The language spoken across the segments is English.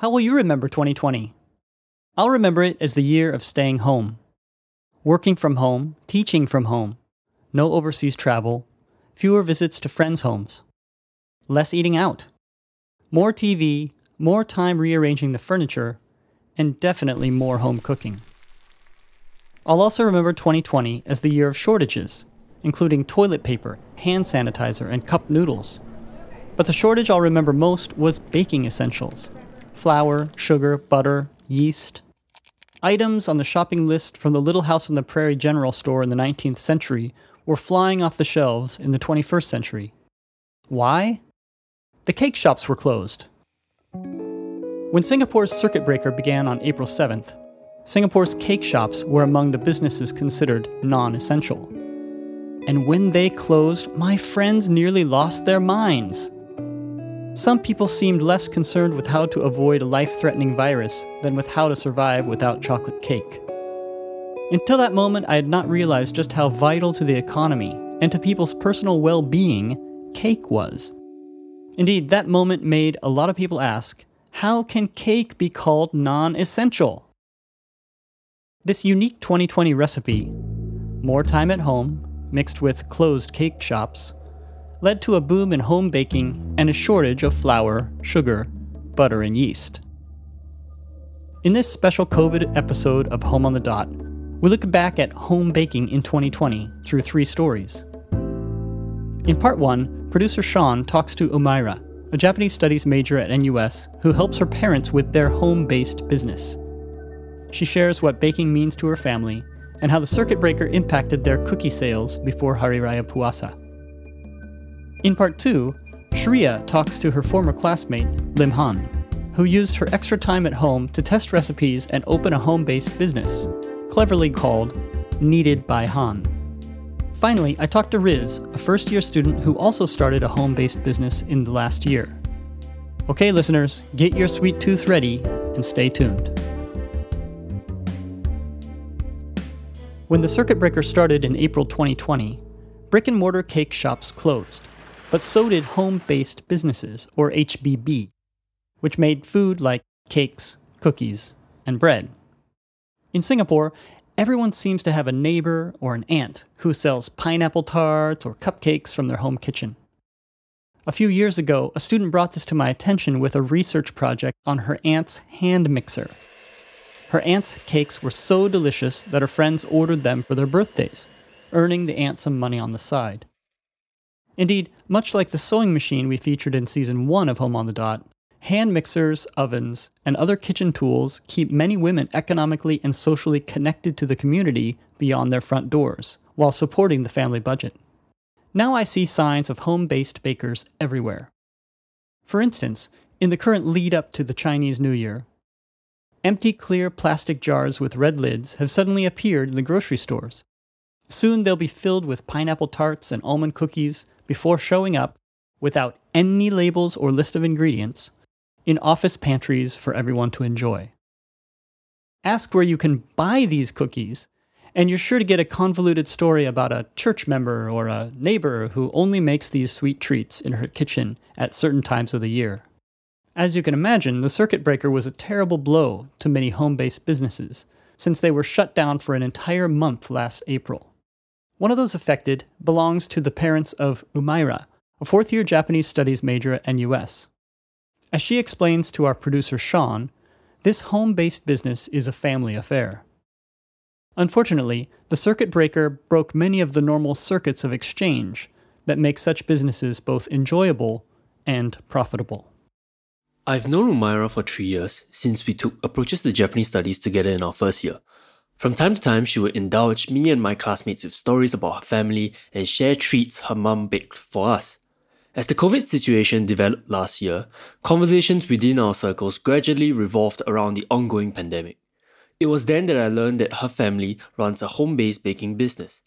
How will you remember 2020? I'll remember it as the year of staying home. Working from home, teaching from home, no overseas travel, fewer visits to friends' homes, less eating out, more TV, more time rearranging the furniture, and definitely more home cooking. I'll also remember 2020 as the year of shortages, including toilet paper, hand sanitizer, and cup noodles. But the shortage I'll remember most was baking essentials flour, sugar, butter, yeast. Items on the shopping list from the Little House on the Prairie general store in the 19th century were flying off the shelves in the 21st century. Why? The cake shops were closed. When Singapore's circuit breaker began on April 7th, Singapore's cake shops were among the businesses considered non essential. And when they closed, my friends nearly lost their minds. Some people seemed less concerned with how to avoid a life threatening virus than with how to survive without chocolate cake. Until that moment, I had not realized just how vital to the economy and to people's personal well being cake was. Indeed, that moment made a lot of people ask how can cake be called non essential? This unique 2020 recipe, more time at home, mixed with closed cake shops, led to a boom in home baking and a shortage of flour, sugar, butter, and yeast. In this special COVID episode of Home on the Dot, we look back at home baking in 2020 through three stories. In part one, producer Sean talks to Umaira, a Japanese studies major at NUS who helps her parents with their home based business. She shares what baking means to her family and how the circuit breaker impacted their cookie sales before Hari Raya Puasa. In part two, Shreya talks to her former classmate, Lim Han, who used her extra time at home to test recipes and open a home based business, cleverly called Kneaded by Han. Finally, I talked to Riz, a first year student who also started a home based business in the last year. Okay, listeners, get your sweet tooth ready and stay tuned. When the circuit breaker started in April 2020, brick and mortar cake shops closed but so did home based businesses, or HBB, which made food like cakes, cookies, and bread. In Singapore, everyone seems to have a neighbor or an aunt who sells pineapple tarts or cupcakes from their home kitchen. A few years ago, a student brought this to my attention with a research project on her aunt's hand mixer. Her aunt's cakes were so delicious that her friends ordered them for their birthdays, earning the aunt some money on the side. Indeed, much like the sewing machine we featured in season 1 of Home on the Dot, hand mixers, ovens, and other kitchen tools keep many women economically and socially connected to the community beyond their front doors, while supporting the family budget. Now I see signs of home based bakers everywhere. For instance, in the current lead up to the Chinese New Year, empty clear plastic jars with red lids have suddenly appeared in the grocery stores. Soon they'll be filled with pineapple tarts and almond cookies, before showing up without any labels or list of ingredients in office pantries for everyone to enjoy. Ask where you can buy these cookies, and you're sure to get a convoluted story about a church member or a neighbor who only makes these sweet treats in her kitchen at certain times of the year. As you can imagine, the circuit breaker was a terrible blow to many home based businesses, since they were shut down for an entire month last April. One of those affected belongs to the parents of Umaira, a fourth year Japanese studies major at NUS. As she explains to our producer Sean, this home based business is a family affair. Unfortunately, the circuit breaker broke many of the normal circuits of exchange that make such businesses both enjoyable and profitable. I've known Umaira for three years, since we took approaches to Japanese studies together in our first year. From time to time, she would indulge me and my classmates with stories about her family and share treats her mum baked for us. As the COVID situation developed last year, conversations within our circles gradually revolved around the ongoing pandemic. It was then that I learned that her family runs a home based baking business.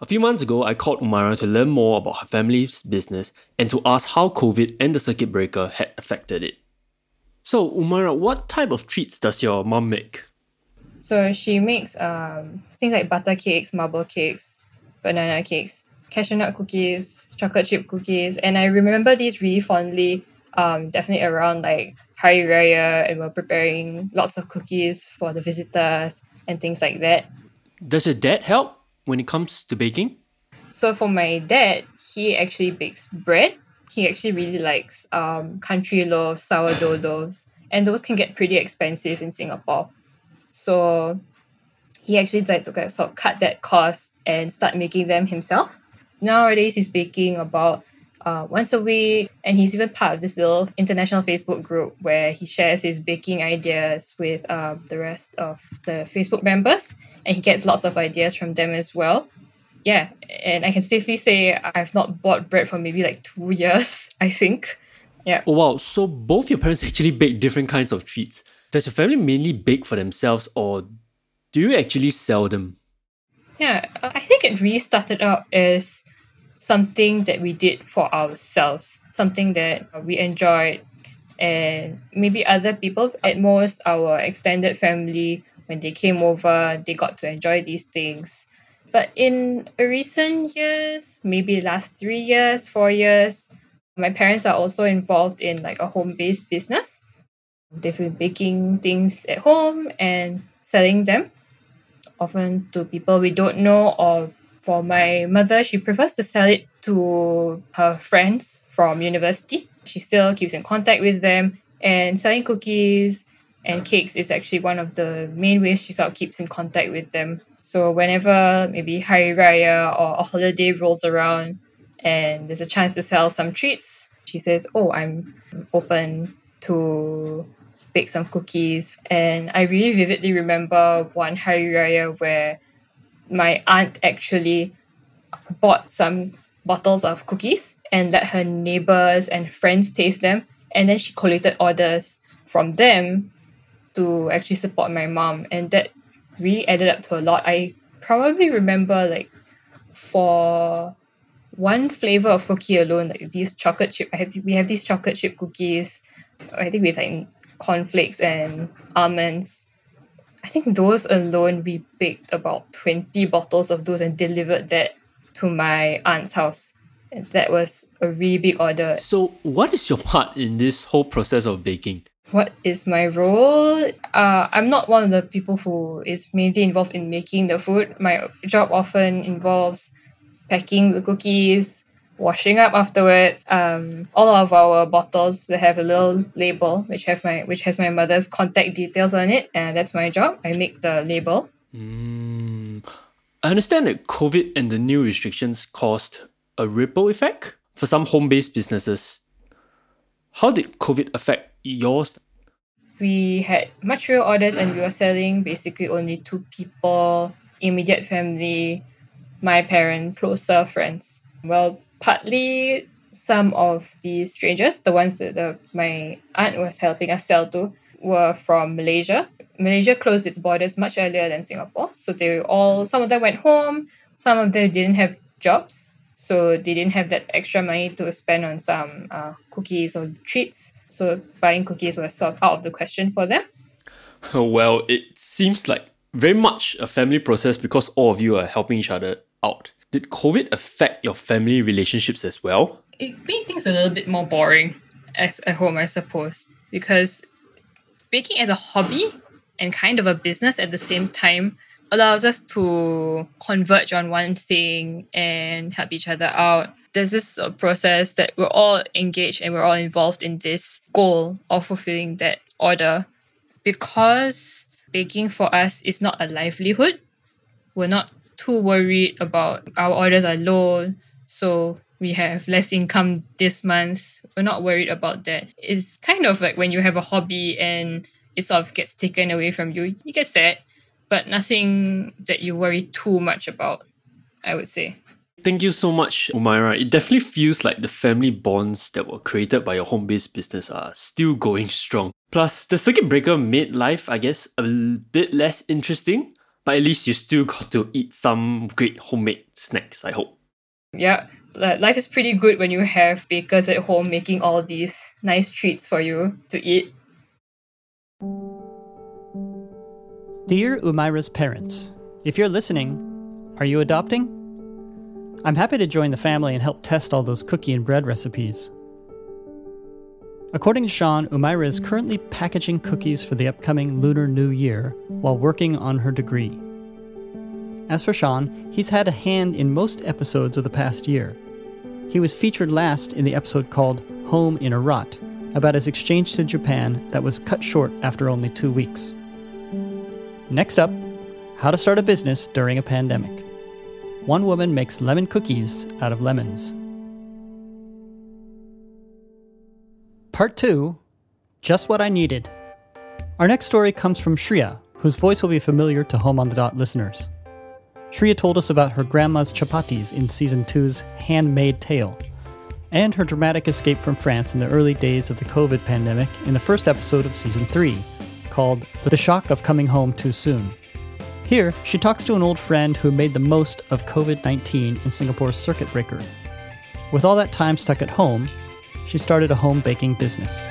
A few months ago, I called Umaira to learn more about her family's business and to ask how COVID and the circuit breaker had affected it. So, Umaira, what type of treats does your mum make? So she makes um, things like butter cakes, marble cakes, banana cakes, cashew nut cookies, chocolate chip cookies. And I remember these really fondly um, definitely around like Hari Raya, and we're preparing lots of cookies for the visitors and things like that. Does your dad help when it comes to baking? So for my dad, he actually bakes bread. He actually really likes um, country loaves, sourdough loaves, and those can get pretty expensive in Singapore. So he actually decided to sort of cut that cost and start making them himself. Nowadays, he's baking about uh, once a week, and he's even part of this little international Facebook group where he shares his baking ideas with uh, the rest of the Facebook members, and he gets lots of ideas from them as well. Yeah, and I can safely say I've not bought bread for maybe like two years, I think. Yeah. Oh wow, so both your parents actually bake different kinds of treats. Does your family mainly bake for themselves or do you actually sell them? Yeah, uh, I think it really started out as something that we did for ourselves, something that we enjoyed, and maybe other people, at most our extended family, when they came over, they got to enjoy these things. But in recent years, maybe last three years, four years, my parents are also involved in like a home based business. They've been baking things at home and selling them, often to people we don't know or for my mother, she prefers to sell it to her friends from university. She still keeps in contact with them, and selling cookies and cakes is actually one of the main ways she sort of keeps in contact with them. So whenever maybe Hari Raya or a holiday rolls around and there's a chance to sell some treats, she says, "Oh, I'm open to bake some cookies." And I really vividly remember one Hari Raya where my aunt actually bought some bottles of cookies and let her neighbors and friends taste them. And then she collated orders from them to actually support my mom. And that really added up to a lot. I probably remember like for one flavor of cookie alone like these chocolate chip i have we have these chocolate chip cookies. I think with like cornflakes and almonds I think those alone we baked about 20 bottles of those and delivered that to my aunt's house. And that was a really big order. So, what is your part in this whole process of baking? What is my role? Uh, I'm not one of the people who is mainly involved in making the food. My job often involves packing the cookies, washing up afterwards. Um, all of our bottles they have a little label which have my which has my mother's contact details on it, and that's my job. I make the label. Mm. I understand that COVID and the new restrictions caused a ripple effect for some home-based businesses. How did COVID affect yours? We had much fewer orders, and we were selling basically only to people, immediate family, my parents, closer friends. Well, partly some of the strangers, the ones that the, my aunt was helping us sell to, were from Malaysia. Malaysia closed its borders much earlier than Singapore. So they all, some of them went home, some of them didn't have jobs. So they didn't have that extra money to spend on some uh, cookies or treats. So buying cookies was sort of out of the question for them. Well, it seems like very much a family process because all of you are helping each other out. Did COVID affect your family relationships as well? It made things a little bit more boring as at home, I suppose, because baking as a hobby and kind of a business at the same time allows us to converge on one thing and help each other out. There's this process that we're all engaged and we're all involved in this goal of fulfilling that order. Because baking for us is not a livelihood, we're not too worried about our orders are low, so we have less income this month. We're not worried about that. It's kind of like when you have a hobby and it sort of gets taken away from you, you get sad, but nothing that you worry too much about, I would say. Thank you so much, Umaira. It definitely feels like the family bonds that were created by your home based business are still going strong. Plus, the circuit breaker made life, I guess, a bit less interesting but at least you still got to eat some great homemade snacks, I hope. Yeah, life is pretty good when you have bakers at home making all these nice treats for you to eat. Dear Umaira's parents, if you're listening, are you adopting? I'm happy to join the family and help test all those cookie and bread recipes. According to Sean, Umaira is currently packaging cookies for the upcoming Lunar New Year while working on her degree. As for Sean, he's had a hand in most episodes of the past year. He was featured last in the episode called Home in a Rut, about his exchange to Japan that was cut short after only two weeks. Next up, how to start a business during a pandemic. One woman makes lemon cookies out of lemons. Part 2 Just What I Needed. Our next story comes from Shreya, whose voice will be familiar to Home on the Dot listeners. Shreya told us about her grandma's chapatis in Season 2's Handmade Tale, and her dramatic escape from France in the early days of the COVID pandemic in the first episode of Season 3, called The Shock of Coming Home Too Soon. Here, she talks to an old friend who made the most of COVID 19 in Singapore's circuit breaker. With all that time stuck at home, she started a home baking business.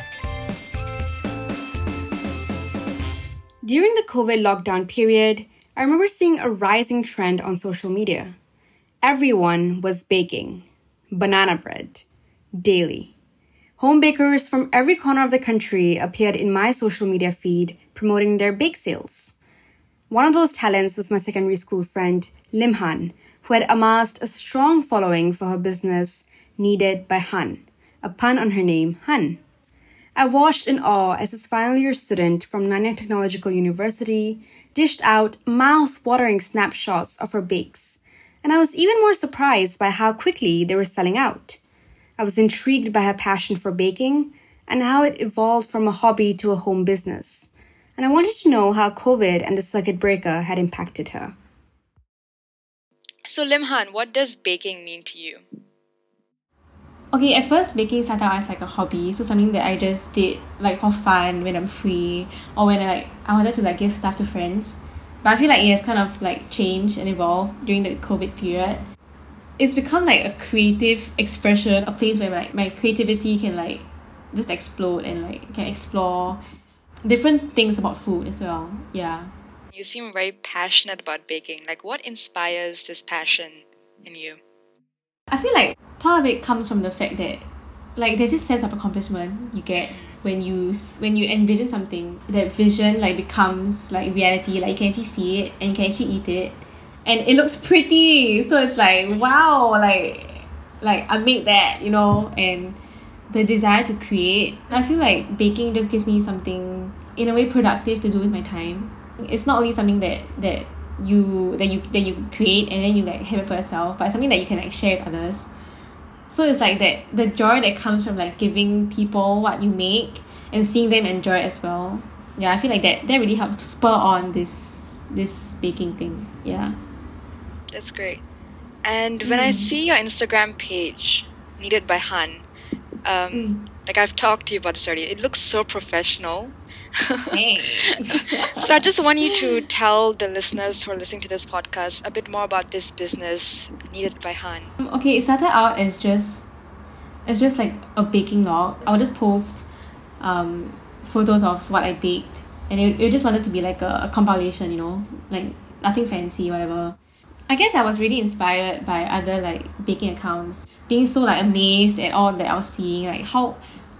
During the COVID lockdown period, I remember seeing a rising trend on social media. Everyone was baking banana bread daily. Home bakers from every corner of the country appeared in my social media feed promoting their bake sales. One of those talents was my secondary school friend, Lim Han, who had amassed a strong following for her business, Kneaded by Han a pun on her name, Han. I watched in awe as this final year student from Nanyang Technological University dished out mouth watering snapshots of her bakes, and I was even more surprised by how quickly they were selling out. I was intrigued by her passion for baking and how it evolved from a hobby to a home business, and I wanted to know how COVID and the circuit breaker had impacted her. So, Lim Han, what does baking mean to you? Okay at first baking started out as like a hobby so something that I just did like for fun when I'm free or when I like I wanted to like give stuff to friends. But I feel like it has kind of like changed and evolved during the COVID period. It's become like a creative expression a place where like my creativity can like just explode and like can explore different things about food as well yeah. You seem very passionate about baking. Like what inspires this passion in you I feel like part of it comes from the fact that like there's this sense of accomplishment you get when you when you envision something. That vision like becomes like reality. Like you can actually see it and you can actually eat it. And it looks pretty. So it's like wow like like I made that you know? And the desire to create I feel like baking just gives me something in a way productive to do with my time. It's not only something that that you that you that you create and then you like have it for yourself but something that you can like share with others so it's like that the joy that comes from like giving people what you make and seeing them enjoy it as well yeah I feel like that that really helps spur on this this baking thing yeah that's great and when I mm. see your Instagram page Kneaded by Han um mm. like I've talked to you about this already it looks so professional. so I just want you to tell the listeners who are listening to this podcast a bit more about this business Kneaded by Han. Um, okay, it started out as just it's just like a baking log. I would just post um, photos of what I baked, and it, it just wanted to be like a, a compilation, you know, like nothing fancy, whatever. I guess I was really inspired by other like baking accounts, being so like amazed at all that I was seeing, like how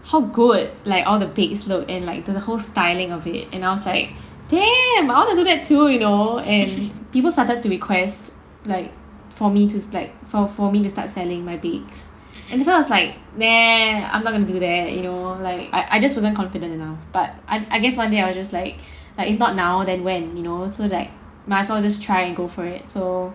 how good like all the bakes look and like the, the whole styling of it. And I was like damn I want to do that too you know? And people started to request like for me to like for, for me to start selling my bakes. And then I was like nah I'm not gonna do that you know? Like I, I just wasn't confident enough. But I, I guess one day I was just like like if not now then when you know? So like might as well just try and go for it. So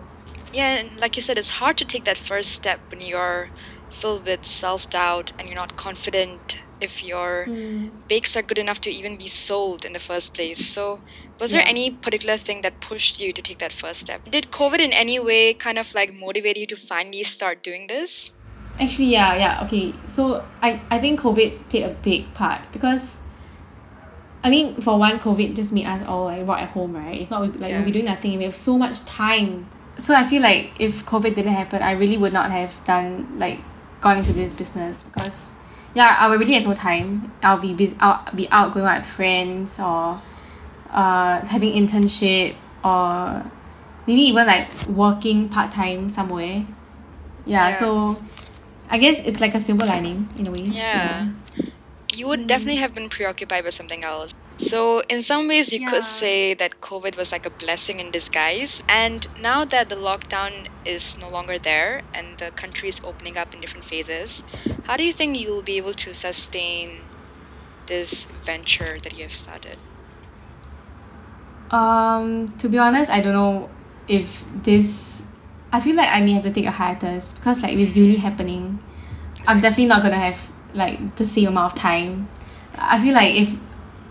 yeah and like you said it's hard to take that first step when you're filled with self-doubt and you're not confident if your mm. bakes are good enough to even be sold in the first place. So, was yeah. there any particular thing that pushed you to take that first step? Did COVID in any way kind of like motivate you to finally start doing this? Actually, yeah, yeah, okay. So, I, I think COVID played a big part because I mean, for one, COVID just made us all like rot at home, right? If not, we like yeah. we'll be doing nothing. We have so much time. So I feel like if COVID didn't happen, I really would not have done like gone into this business because yeah, I already have no time. I'll be busy, I'll be out going out with friends or uh having internship or maybe even like working part time somewhere. Yeah, yeah, so I guess it's like a silver lining in a way. Yeah. you would definitely have been preoccupied with something else. So, in some ways, you could say that COVID was like a blessing in disguise. And now that the lockdown is no longer there and the country is opening up in different phases, how do you think you'll be able to sustain this venture that you have started? Um, to be honest, I don't know if this. I feel like I may have to take a hiatus because, like, with uni happening, I'm definitely not gonna have like the same amount of time. I feel like if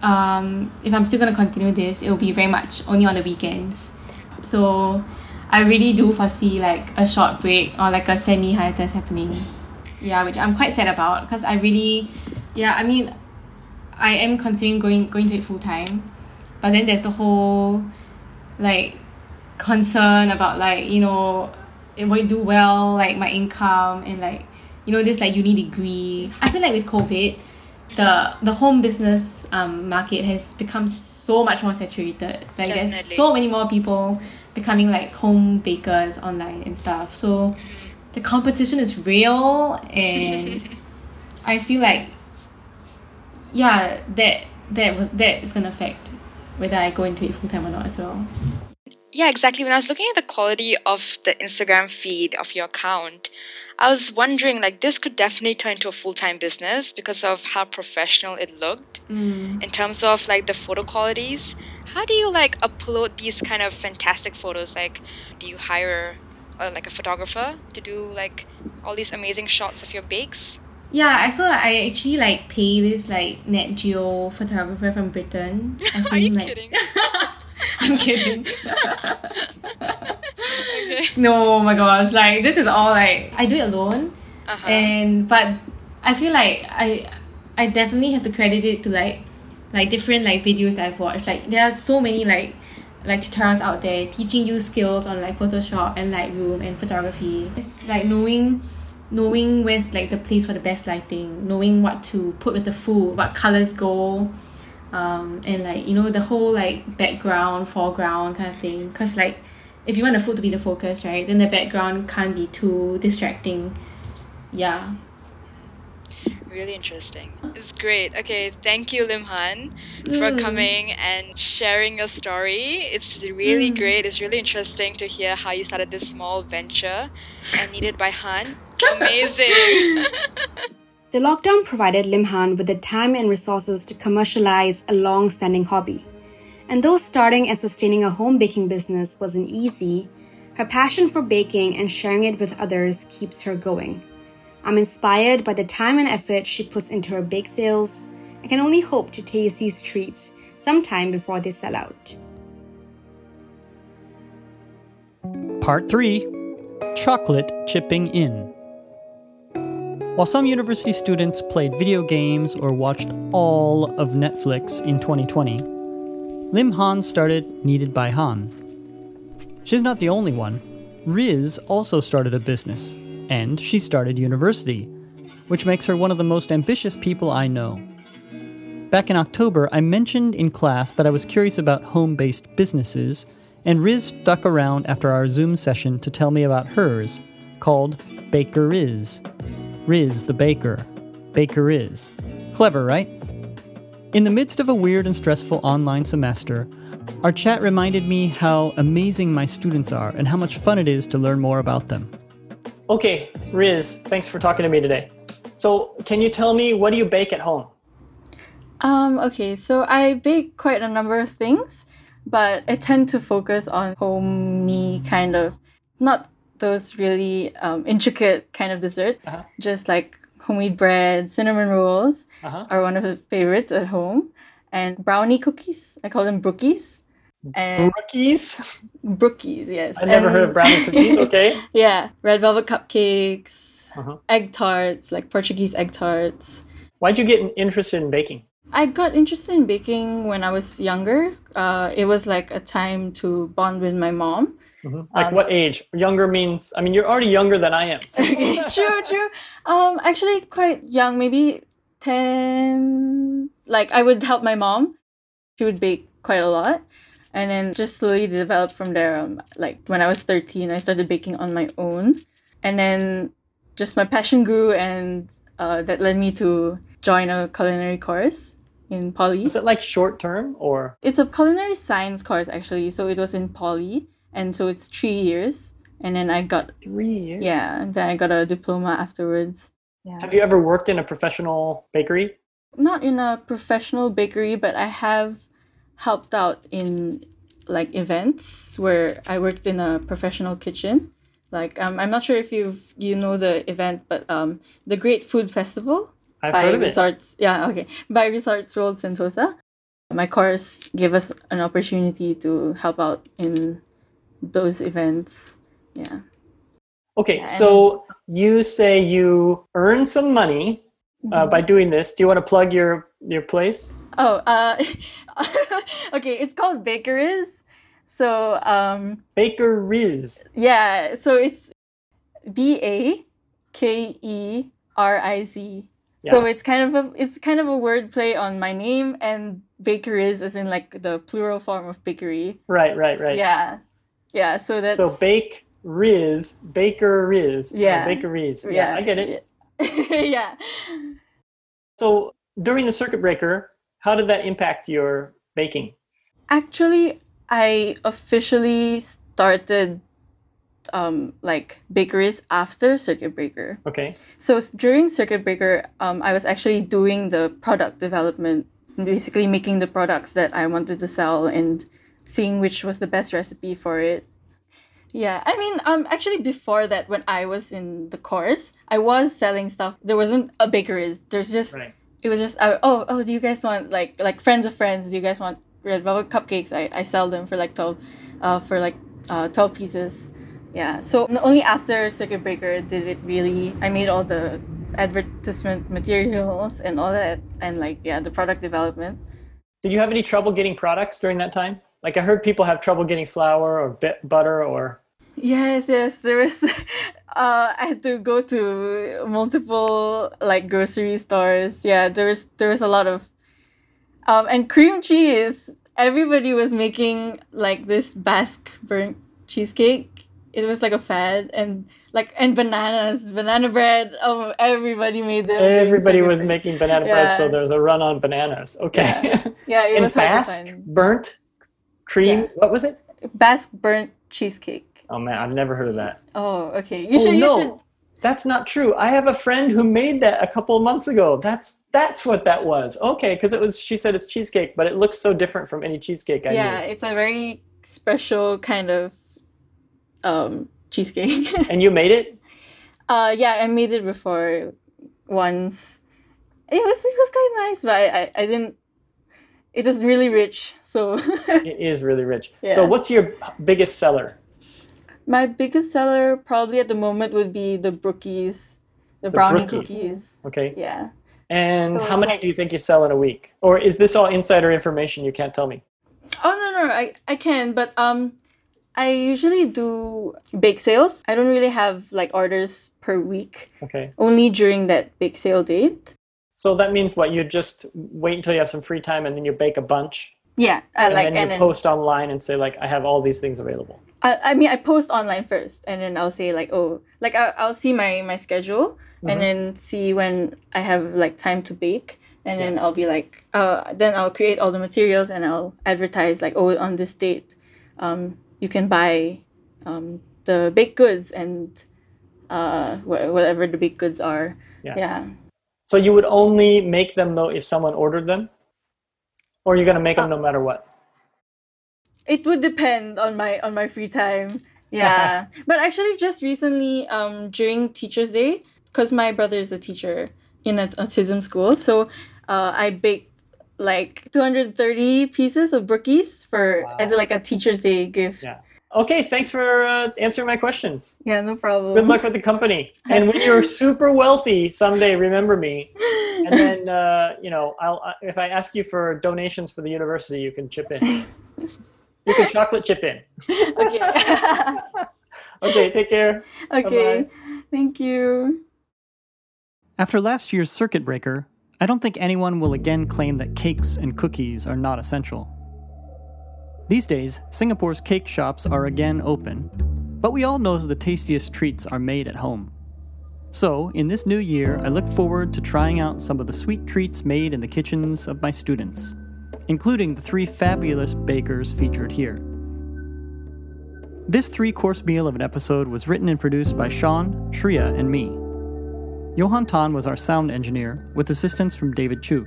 um if I'm still gonna continue this, it will be very much only on the weekends. So, I really do foresee like a short break or like a semi hiatus happening. Yeah, which I'm quite sad about because I really, yeah, I mean, I am considering going going to it full time but then there's the whole like concern about like you know if I do well like my income and like you know this like uni degree I feel like with COVID the the home business um market has become so much more saturated like there's so many more people becoming like home bakers online and stuff so the competition is real and I feel like yeah that that was that is gonna affect whether I go into it full time or not as well. Yeah, exactly. When I was looking at the quality of the Instagram feed of your account, I was wondering like this could definitely turn into a full time business because of how professional it looked in terms of like the photo qualities. How do you like upload these kind of fantastic photos? Like, do you hire uh, like a photographer to do like all these amazing shots of your bakes? Yeah, I saw I actually like pay this like Net Geo photographer from Britain. I Are you like, kidding? I'm kidding. okay. no, oh my gosh, like this is all like I do it alone. Uh-huh. and but I feel like I I definitely have to credit it to like like different like videos I've watched. Like there are so many like like tutorials out there teaching you skills on like Photoshop and Lightroom and photography. It's like knowing knowing where's like the place for the best lighting, knowing what to put with the food, what colors go, um, and like you know the whole like background, foreground kind of thing. Cause like if you want the food to be the focus, right, then the background can't be too distracting. Yeah. Really interesting. It's great. Okay, thank you, Lim Han, for Mm. coming and sharing your story. It's really Mm. great. It's really interesting to hear how you started this small venture and Kneaded by Han. Amazing. The lockdown provided Lim Han with the time and resources to commercialize a long standing hobby. And though starting and sustaining a home baking business wasn't easy, her passion for baking and sharing it with others keeps her going. I'm inspired by the time and effort she puts into her bake sales. I can only hope to taste these treats sometime before they sell out. Part 3 Chocolate Chipping In. While some university students played video games or watched all of Netflix in 2020, Lim Han started Kneaded by Han. She's not the only one. Riz also started a business, and she started university, which makes her one of the most ambitious people I know. Back in October, I mentioned in class that I was curious about home based businesses, and Riz stuck around after our Zoom session to tell me about hers, called Baker Riz. Riz the Baker. Baker Riz. Clever, right? In the midst of a weird and stressful online semester, our chat reminded me how amazing my students are and how much fun it is to learn more about them. Okay, Riz, thanks for talking to me today. So, can you tell me what do you bake at home? Um, okay, so I bake quite a number of things, but I tend to focus on homey kind of, not those really um, intricate kind of desserts, Uh-huh. just like homemade bread, cinnamon rolls Uh-huh. are one of the favorites at home, and brownie cookies. I call them brookies. And Rookies? brookies, yes. I never and- heard of brownie cookies. Okay. yeah, red velvet cupcakes, Uh-huh. egg tarts, like Portuguese egg tarts. Why'd you get interested in baking? I got interested in baking when I was younger. Uh, it was like a time to bond with my mom. Mhm. Like Um, what age? Younger means, I mean, you're already younger than I am. so- Okay, true, true. Um, actually, quite young, maybe ten. Like I would help my mom. She would bake quite a lot, and then just slowly developed from there. Um, like when I was thirteen, I started baking on my own, and then just my passion grew, and uh, that led me to join a culinary course in Poly. Is it like short term or? It's a culinary science course actually, so it was in Poly, and so it's three years. And then I got Three years. yeah, and then I got a diploma afterwards. Yeah. Have you ever worked in a professional bakery? not in a professional bakery, but I have helped out in like events where I worked in a professional kitchen. Like um, I'm not sure if you've you know the event, but um, the Great Food Festival I've by heard of it. Resorts. Yeah, okay, by Resorts World Sentosa. My course gave us an opportunity to help out in those events. Yeah. Okay, Yeah, so you say you earn some money Mm-hmm. uh, by doing this. Do you want to plug your your place? Oh, uh, okay. It's called Bakeriz. So um, Baker Riz. Yeah, so it's B A K E R I Z. Yeah. So it's kind of a it's kind of a word play on my name and bakeries as in like the plural form of bakery. Right, right, right. Yeah. Yeah, so that's So bake Riz, Baker Riz. or Yeah. Baker Riz. Yeah, I get it. yeah. So during the circuit breaker, how did that impact your baking? Actually, I officially started um like Bakeriz after circuit breaker. Okay. So during circuit breaker, um, I was actually doing the product development, basically making the products that I wanted to sell and seeing which was the best recipe for it. Yeah, I mean, um, actually before that, when I was in the course, I was selling stuff. There wasn't a Bakeriz. There's just Right. it was just uh, oh oh do you guys want like like friends of friends? Do you guys want red velvet cupcakes? I, I sell them for like twelve, uh, for like uh twelve pieces. Yeah. So only after circuit breaker did it really. I made all the advertisement materials and all that, and like yeah, the product development. Did you have any trouble getting products during that time? Like I heard people have trouble getting flour or bit butter or Yes, yes. There was. Uh, I had to go to multiple like grocery stores. Yeah, there was there was a lot of, um, and cream cheese. Everybody was making like this Basque burnt cheesecake. It was like a fad, and like and bananas, banana bread. Oh, everybody made them. everybody was making banana bread, so Yeah. there was a run on bananas. Okay. Yeah, it and was Basque burnt cream. Yeah. What was it? Basque burnt cheesecake. Oh man, I've never heard of that. Oh, okay. You oh should. You no, should. that's not true. I have a friend who made that a couple of months ago. That's that's what that was. Okay, because it was. She said it's cheesecake, but it looks so different from any cheesecake I yeah, knew. it's a very special kind of um cheesecake. And you made it. uh yeah, I made it before once. It was it was quite nice, but I, I, I didn't it was really rich, so It is really rich. Yeah. So, what's your biggest seller? my biggest seller probably at the moment would be the brookies. The, brownie Brookies. cookies. Okay. Yeah. And So- how many do you think you sell in a week? Or is this all insider information you can't tell me? Oh no no I, I can but um I usually do bake sales. I don't really have like orders per week. Okay. Only during that bake sale date. So that means what? You just wait until you have some free time and then you bake a bunch. Yeah, I And like then you then post online and say like, I have all these things available. I, I mean I post online first and then I'll say like oh like I'll, I'll see my my schedule Mhm. and then see when I have like time to bake and then I'll be like uh then I'll create all the materials and I'll advertise like oh on this date um you can buy um the baked goods and uh wha- whatever the baked goods are Yeah. yeah So you would only make them though if someone ordered them? Or you're gonna make them no matter what? it would depend on my on my free time yeah but actually just recently um during teachers day because my brother is a teacher in an autism school so uh i baked like 230 pieces of brookies for as like a teachers day gift Yeah. Okay, thanks for uh, answering my questions. yeah no problem Good luck with the company. And when you're super wealthy someday, remember me. And then, uh, you know, I'll I- if I ask you for donations for the university, you can chip in. You can chocolate chip in. okay Okay, take care. okay thank you After last year's circuit breaker, I don't think anyone will again claim that cakes and cookies are not essential. These days, Singapore's cake shops are again open, but we all know the tastiest treats are made at home. So, in this new year, I look forward to trying out some of the sweet treats made in the kitchens of my students, including the three fabulous bakers featured here. This three course meal of an episode was written and produced by Sean, Shreya, and me. Johan Tan was our sound engineer, with assistance from David Chu.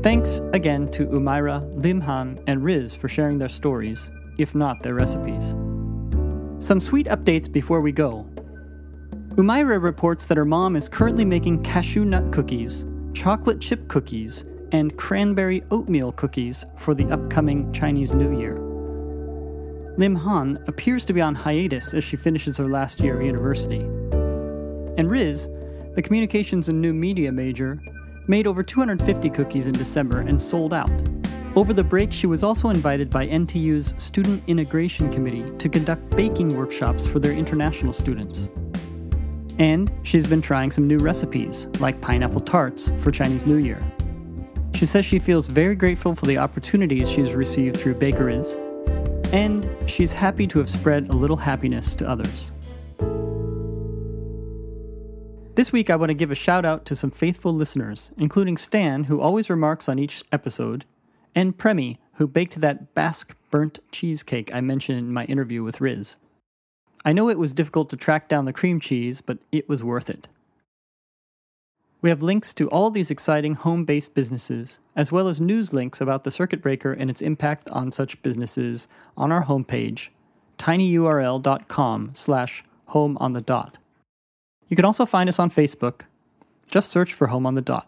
Thanks again to Umaira, Lim Han, and Riz for sharing their stories, if not their recipes. Some sweet updates before we go. Umaira reports that her mom is currently making cashew nut cookies, chocolate chip cookies, and cranberry oatmeal cookies for the upcoming Chinese New Year. Lim Han appears to be on hiatus as she finishes her last year of university. And Riz, the communications and new media major, made over 250 cookies in December and sold out. Over the break, she was also invited by NTU's Student Integration Committee to conduct baking workshops for their international students. And she's been trying some new recipes, like pineapple tarts, for Chinese New Year. She says she feels very grateful for the opportunities she's received through Bakeriz and she's happy to have spread a little happiness to others. This week, I want to give a shout out to some faithful listeners, including Stan, who always remarks on each episode, and Premi, who baked that Basque burnt cheesecake I mentioned in my interview with Riz. I know it was difficult to track down the cream cheese, but it was worth it. We have links to all these exciting home based businesses, as well as news links about the circuit breaker and its impact on such businesses on our homepage, tinyurl.com slash home on the dot. You can also find us on Facebook. Just search for Home on the Dot.